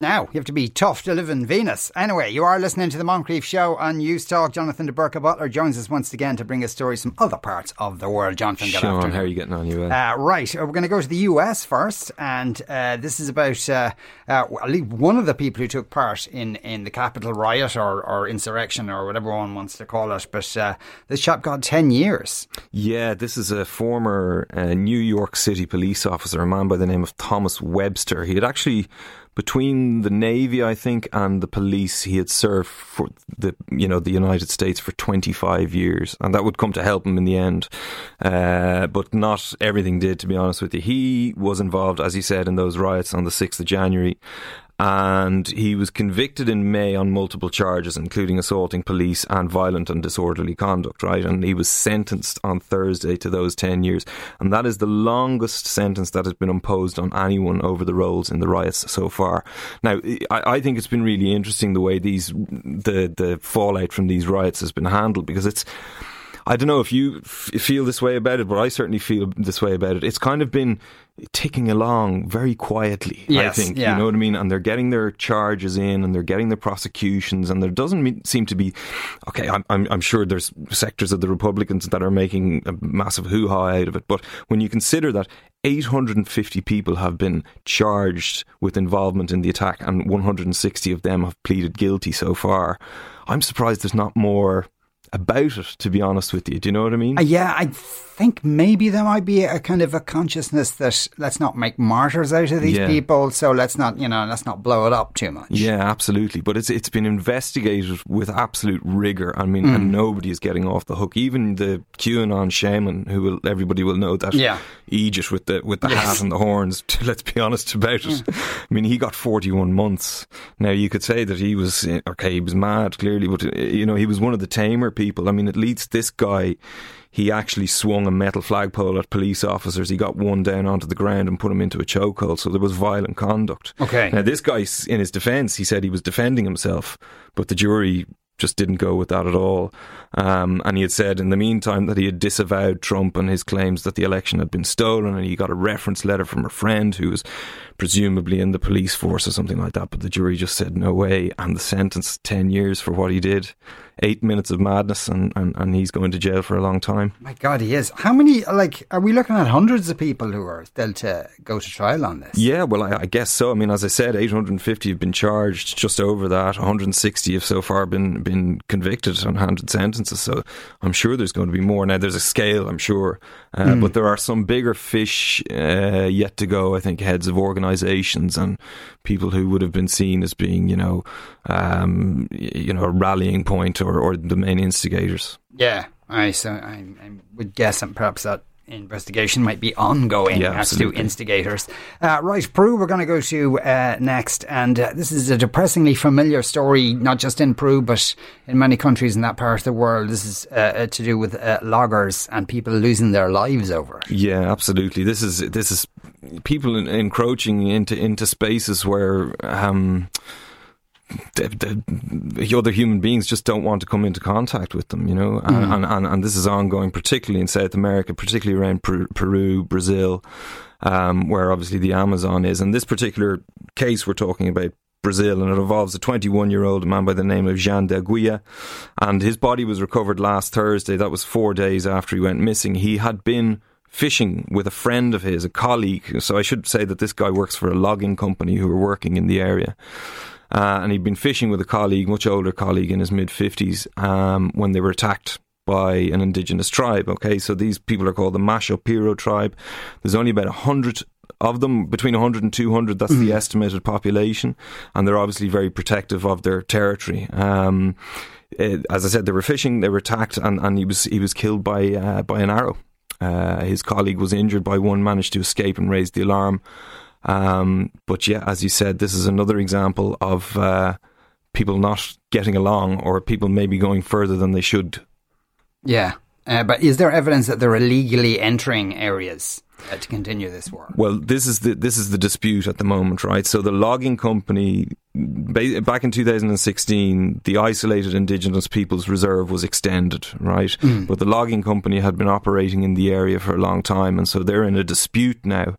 Now, you have to be tough to live in Venus. Anyway, you are listening to the Moncrieff Show on Newstalk. Jonathan de Burca Butler joins us once again to bring us stories from other parts of the world. Jonathan, good Sean, how are you getting on? You? Uh, right, uh, we're going to go to the US first, and uh, this is about uh, uh, at least one of the people who took part in, in the Capitol riot or, or insurrection or whatever one wants to call it. But uh, this chap got 10 years. Yeah, this is a former uh, New York City police officer, a man by the name of Thomas Webster. He had actually, between the Navy, I think, and the police, he had served for the you know the United States for 25 years, and that would come to help him in the end. Uh, but not everything did, to be honest with you. He was involved, as he said, in those riots on the 6th of January. And he was convicted in May on multiple charges, including assaulting police and violent and disorderly conduct, right? And he was sentenced on Thursday to those 10 years. And that is the longest sentence that has been imposed on anyone over the roles in the riots so far. Now, I, I think it's been really interesting the way these, the, the fallout from these riots has been handled because it's, I don't know if you f- feel this way about it, but I certainly feel this way about it. It's kind of been ticking along very quietly, Yes, I think. yeah. You know what I mean? And they're getting their charges in and they're getting their prosecutions, and there doesn't mean, seem to be, okay, I'm, I'm, I'm sure there's sectors of the Republicans that are making a massive hoo ha out of it, but when you consider that 850 people have been charged with involvement in the attack and 160 of them have pleaded guilty so far, I'm surprised there's not more about it, to be honest with you. Do you know what I mean? Uh, yeah, I think maybe there might be a kind of a consciousness that let's not make martyrs out of these Yeah. people, so let's not, you know, let's not blow it up too much. Yeah, absolutely. But it's it's been investigated with absolute rigor. I mean, Mm. and nobody is getting off the hook. Even the QAnon shaman, who will everybody will know that Yeah. Egypt with the with the Yes. hat and the horns. Let's be honest about it. I mean, he got forty one months. Now you could say that he was eh, okay. He was mad, clearly, but eh, you know he was one of the tamer people. I mean, at least this guy. He actually swung a metal flagpole at police officers. He got one down onto the ground and put him into a chokehold. So there was violent conduct. Okay. Now, this guy, in his defence, he said he was defending himself, but the jury just didn't go with that at all. Um, and he had said in the meantime that he had disavowed Trump and his claims that the election had been stolen, and he got a reference letter from a friend who was presumably in the police force or something like that. But the jury just said no way, and the sentence ten years for what he did, eight minutes of madness, and, and, and he's going to jail for a long time. My God, he is. How many, like, are we looking at hundreds of people who are still to go to trial on this? Yeah, well, I, I guess so. I mean, as I said, 850 have been charged, just over that. 160 have so far been been convicted and handed sentences. So I'm sure there's going to be more. Now, there's a scale, I'm sure, uh, but there are some bigger fish uh, yet to go. I think heads of organisations and people who would have been seen as being, you know, um, you know, a rallying point or, or the main instigators. Yeah. I so I, I would guess and perhaps that investigation might be ongoing Yeah, as to instigators. Uh, right, Peru, we're going to go to uh, next, and uh, this is a depressingly familiar story, not just in Peru but in many countries in that part of the world. This is uh, uh, to do with uh, loggers and people losing their lives over it. Yeah, absolutely. This is this is people encroaching into into spaces where um, the, the, the other human beings just don't want to come into contact with them. You know, and, and, and and this is ongoing, particularly in South America, particularly around Peru, Peru Brazil, um, where obviously the Amazon is. And this particular case we're talking about. Brazil, and it involves a 21 year old man by the name of Jean de Aguilla. And his body was recovered last Thursday. That was four days after he went missing. He had been fishing with a friend of his, a colleague. So I should say that this guy works for a logging company who were working in the area. Uh, and he'd been fishing with a colleague, much older colleague in his mid 50s, um, when they were attacked by an indigenous tribe. Okay, so these people are called the Mashco Piro tribe. There's only about 100 of them, between 100 and 200, that's the estimated population. And they're obviously very protective of their territory. Um, eh, as I said, they were fishing, they were attacked, and, and he was he was killed by uh, by an arrow. Uh, his colleague was injured by one, managed to escape and raised the alarm. Um, but yeah, as you said, this is another example of uh, people not getting along or people maybe going further than they should. Yeah. Uh, but is there evidence that they're illegally entering areas uh, to continue this war. Well, this is the this is the dispute at the moment, right? So the logging company ba- back in 2016, the isolated Indigenous Peoples Reserve was extended, right? But the logging company had been operating in the area for a long time, and so they're in a dispute now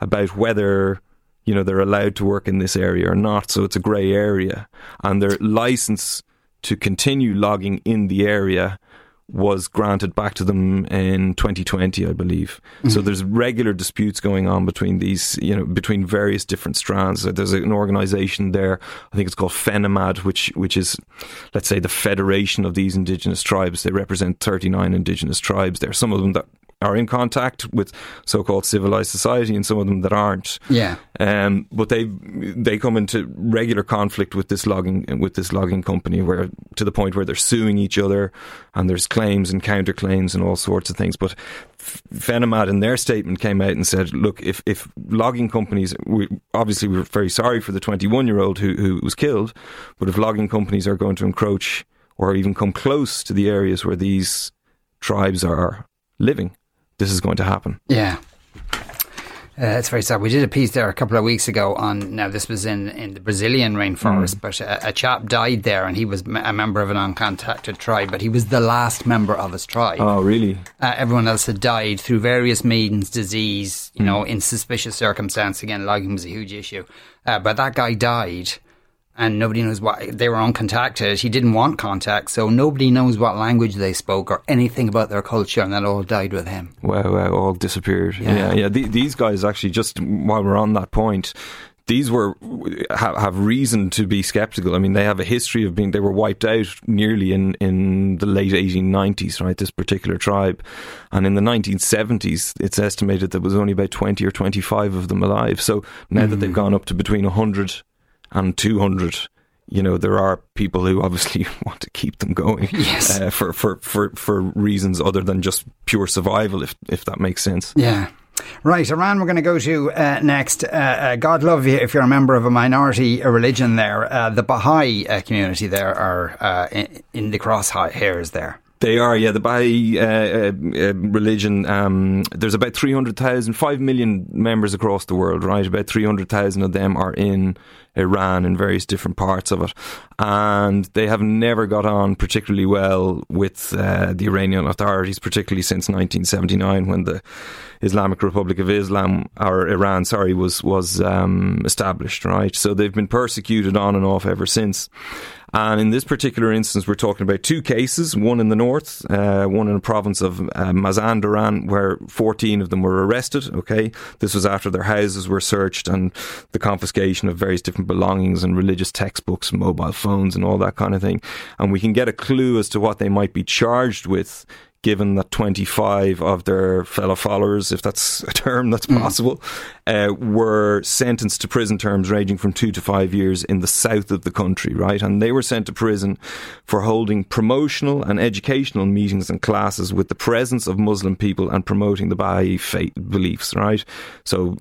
about whether you know they're allowed to work in this area or not. So it's a grey area, and their license to continue logging in the area was granted back to them in 2020, I believe. So mm-hmm. there's regular disputes going on between these, you know, between various different strands. There's an organisation there, I think it's called FENAMAD, which which is, let's say, the federation of these indigenous tribes. They represent 39 indigenous tribes. There are some of them that are in contact with so-called civilized society, and some of them that aren't. Yeah. Um, but they they come into regular conflict with this logging with this logging company, where to the point where they're suing each other, and there's claims and counterclaims and all sorts of things. But FENAMAD in their statement came out and said, "Look, if if logging companies, we, obviously we're very sorry for the 21 year old who who was killed, but if logging companies are going to encroach or even come close to the areas where these tribes are living." This is going to happen. Yeah. Uh, it's very sad. We did a piece there a couple of weeks ago on. Now, this was in, in the Brazilian rainforest, Mm. but a, a chap died there, and he was m- a member of an uncontacted tribe, but he was the last member of his tribe. Oh, really? Uh, everyone else had died through various means, disease, you Mm. know, in suspicious circumstance. Again, logging was a huge issue. Uh, but that guy died, and nobody knows what they were uncontacted. Uh, he didn't want contact, so nobody knows what language they spoke or anything about their culture, and that all died with him. Wow, wow, all disappeared. Yeah. Yeah, yeah. The, these guys actually, just while we're on that point, these were have, have reason to be skeptical. I mean, they have a history of being they were wiped out nearly in in the late 1890s, right? This particular tribe, and in the 1970s, it's estimated there was only about 20 or 25 of them alive. So now that they've mm. gone up to between 100 and 200. You know, there are people who obviously want to keep them going Yes. uh, for, for, for, for reasons other than just pure survival, if, if that makes sense. Yeah. Right, Iran, we're going to go to uh, next. Uh, uh, God love you if you're a member of a minority religion there. Uh, the Baha'i uh, community there are uh, in, in the crosshairs there. They are, yeah. The Baha'i uh, uh, uh, religion, um, there's about 300,000, 5 million members across the world, right? About 300,000 of them are in Iran in various different parts of it. And they have never got on particularly well with uh, the Iranian authorities, particularly since 1979 when the Islamic Republic of Islam, or Iran, sorry, was, was um, established, right? So they've been persecuted on and off ever since. And in this particular instance, we're talking about two cases, one in the north, uh, one in the province of uh, Mazandaran, where 14 of them were arrested. Okay. This was after their houses were searched and the confiscation of various different belongings and religious textbooks, mobile phones, and all that kind of thing. And we can get a clue as to what they might be charged with given that 25 of their fellow followers, if that's a term that's possible, uh, were sentenced to prison terms ranging from two to five years in the south of the country, right? And they were sent to prison for holding promotional and educational meetings and classes with the presence of Muslim people and promoting the Baha'i faith beliefs, right? So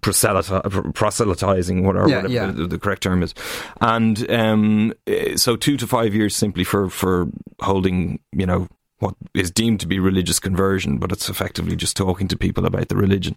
proselyti- proselytizing, whatever, Yeah, whatever yeah. The, the correct term is. And um, eh, so two to five years simply for, for holding, you know, what is deemed to be religious conversion, but it's effectively just talking to people about the religion.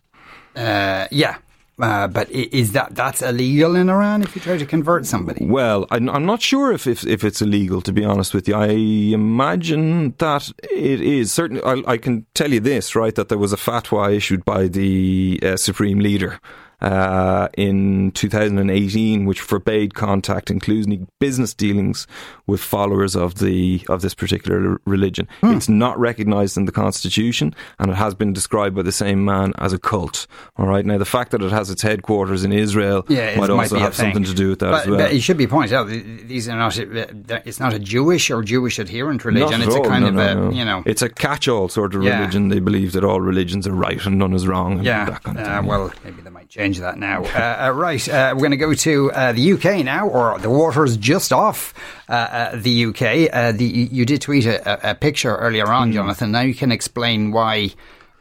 Uh, yeah. Uh, but is that that's illegal in Iran if you try to convert somebody? Well, I'm, I'm not sure if, if if it's illegal. To be honest with you, I imagine that it is. Certainly, I, I can tell you this, right? That there was a fatwa issued by the uh, supreme leader uh, in 2018, which forbade contact, including business dealings with followers of the of this particular religion. It's not recognised in the constitution, and it has been described by the same man as a cult. All right. Now, the fact that it has its headquarters in Israel Yeah, might might also a have something to do with that but, as well. but it should be pointed out these are not. It's not a Jewish or Jewish adherent religion. Not it's a kind no, of no, a no. you know. it's a catch-all sort of Yeah. religion. They believe that all religions are right and none is wrong, and Yeah. that kind of uh, thing. well, maybe they might change that now. Uh, uh, right. Uh, we're going to go to uh, the UK now, or the water's just off uh, uh, the UK. Uh, the, you did tweet a, a, picture earlier on, Hmm. Jonathan. Now you can explain why.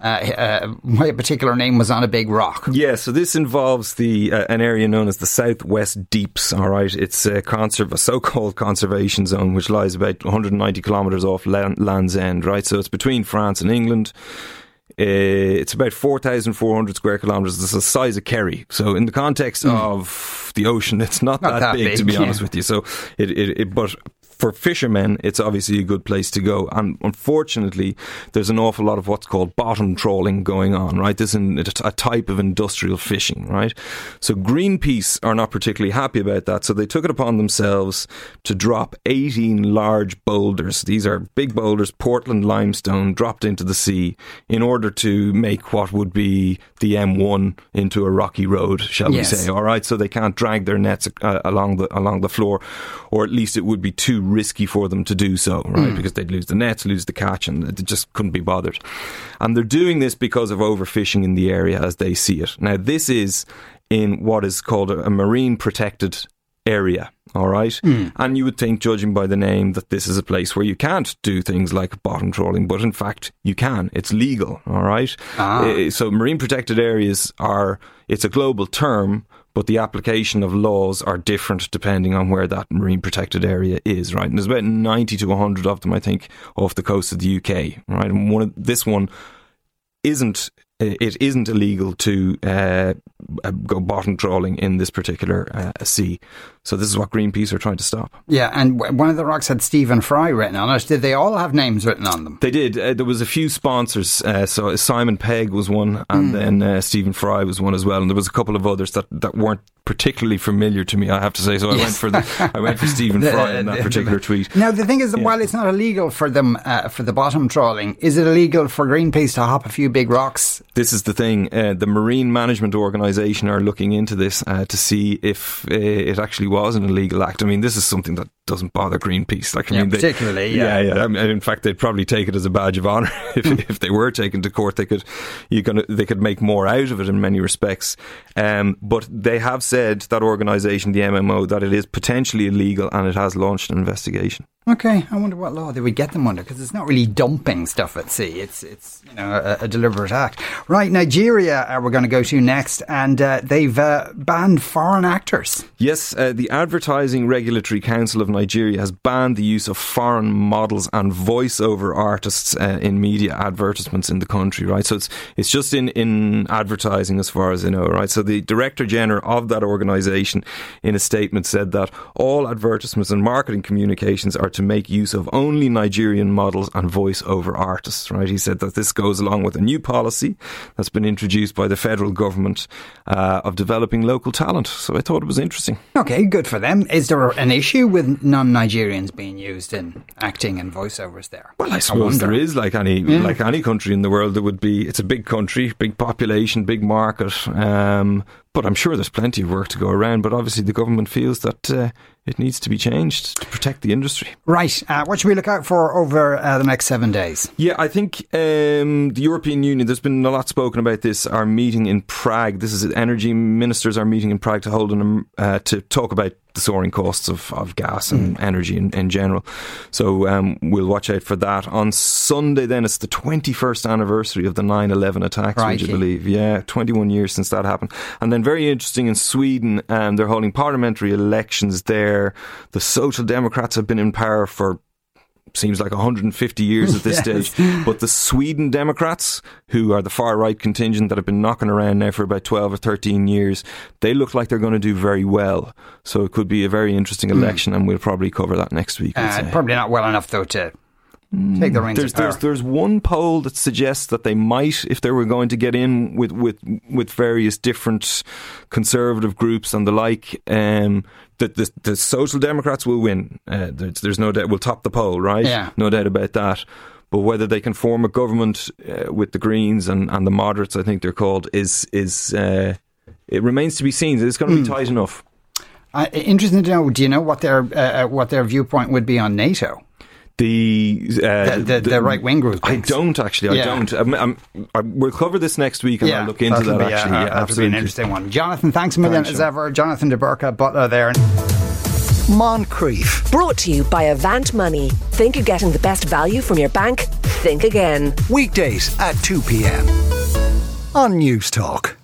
Uh, uh, why a particular name was on a big rock. Yeah, so this involves the uh, an area known as the Southwest Deeps. All right, it's a, conserv- a so-called conservation zone which lies about 190 kilometres off Lan- Land's End. Right, so it's between France and England. Uh, it's about 4,400 square kilometres. It's the size of Kerry. So, in the context of the ocean, it's not, Not that, that big, big, to be yeah. honest with you. So, it, it, it but for fishermen, it's obviously a good place to go. And unfortunately, there's an awful lot of what's called bottom trawling going on, right? This is a type of industrial fishing, right? So Greenpeace are not particularly happy about that. So they took it upon themselves to drop 18 large boulders. These are big boulders, Portland limestone, dropped into the sea in order to make what would be the M1 into a rocky road, shall Yes. we say? All right, so they can't drag their nets uh, along the along the floor, or at least it would be too risky for them to do so, right? Because they'd lose the nets, lose the catch, and they just couldn't be bothered. And they're doing this because of overfishing in the area as they see it. Now, this is in what is called a, a marine protected area. All right, and you would think, judging by the name, that this is a place where you can't do things like bottom trawling, but in fact, you can. It's legal. All right. Ah. Uh, so marine protected areas are it's a global term but the application of laws are different depending on where that marine protected area is right? And there's about 90 to 100 of them i think off the coast of the uk right? And one of this one isn't it isn't illegal to uh, uh, go bottom trawling in this particular uh, sea. So this is what Greenpeace are trying to stop. Yeah, and one of the rocks had Stephen Fry written on it. Did they all have names written on them? They did. Uh, there was a few sponsors. Uh, so Simon Pegg was one, and then uh, Stephen Fry was one as well. And there was a couple of others that, that weren't particularly familiar to me. I have to say. So I went for the I went for Stephen Fry in that particular tweet. Now the thing is, that while it's not illegal for them uh, for the bottom trawling, is it illegal for Greenpeace to hop a few big rocks? This is the thing. Uh, the Marine Management Organisation are looking into this uh, to see if uh, it actually was an illegal act. I mean, this is something that doesn't bother Greenpeace. Like, I Yeah, mean, they- particularly, yeah. yeah, yeah. I mean, in fact, they'd probably take it as a badge of honour if, if they were taken to court. They could, you gonna, they could make more out of it in many respects. Um, but they have said that organisation, the MMO, that it is potentially illegal and it has launched an investigation. Okay, I wonder what law they would get them under because it's not really dumping stuff at sea. It's it's you know a, a deliberate act. Right, Nigeria, uh, we're going to go to next, and uh, they've uh, banned foreign actors. Yes, uh, the Advertising Regulatory Council of Nigeria has banned the use of foreign models and voiceover artists uh, in media advertisements in the country. Right, so it's it's just in in advertising as far as I know. Right, so the director general of that organisation, in a statement, said that all advertisements and marketing communications are to make use of only Nigerian models and voiceover artists. Right, he said that this goes along with a new policy that's been introduced by the federal government uh, of developing local talent. So I thought it was interesting. Okay, good for them. Is there an issue with non-Nigerians being used in acting and voiceovers there? Well, I suppose wonder. there is like any like any country in the world. There would be. It's a big country, big population, big market. Um, but I'm sure there's plenty of work to go around. But obviously, the government feels that uh, it needs to be changed to protect the industry. Right, uh, what should we look out for over uh, the next seven days? Yeah, I think um, the European Union. There's been a lot spoken about this. Our meeting in Prague. This is energy ministers are meeting in Prague to hold an, uh, to talk about the soaring costs of, of gas and energy in, in general. So um, we'll watch out for that. On Sunday, then it's the 21st anniversary of the 9/11 attacks. Would you believe? Yeah, 21 years since that happened. And then very interesting in Sweden, um, they're holding parliamentary elections there. The Social Democrats have been in power for seems like 150 years at this stage. But the Sweden Democrats, who are the far right contingent that have been knocking around now for about 12 or 13 years, they look like they're going to do very well. So it could be a very interesting election, and we'll probably cover that next week. Uh, probably not well enough though to take the reins There's, of power. there's there's one poll that suggests that they might, if they were going to get in with with with various different conservative groups and the like, um, that the, the Social Democrats will win. Uh, there's, there's no doubt. Will top the poll, right? Yeah. no doubt about that. But whether they can form a government uh, with the Greens and, and the moderates, I think they're called, is is uh, it remains to be seen. It's going to be Hmm. tight enough. Uh, interesting to know. Do you know what their uh, uh, what their viewpoint would be on NATO? The, uh, The, the, the right wing group. I don't actually. Yeah. I don't. I'm, I'm, I, we'll cover this next week, and I'll look into that'll be, uh, actually, uh, yeah, that'll be an interesting one. Jonathan, thanks a million Thanks, as Sean. ever. Jonathan de Burca, Butler there. Moncrieff. Brought to you by Avant Money. Think you're getting the best value from your bank? Think again. Weekdays at 2 p.m. on Newstalk.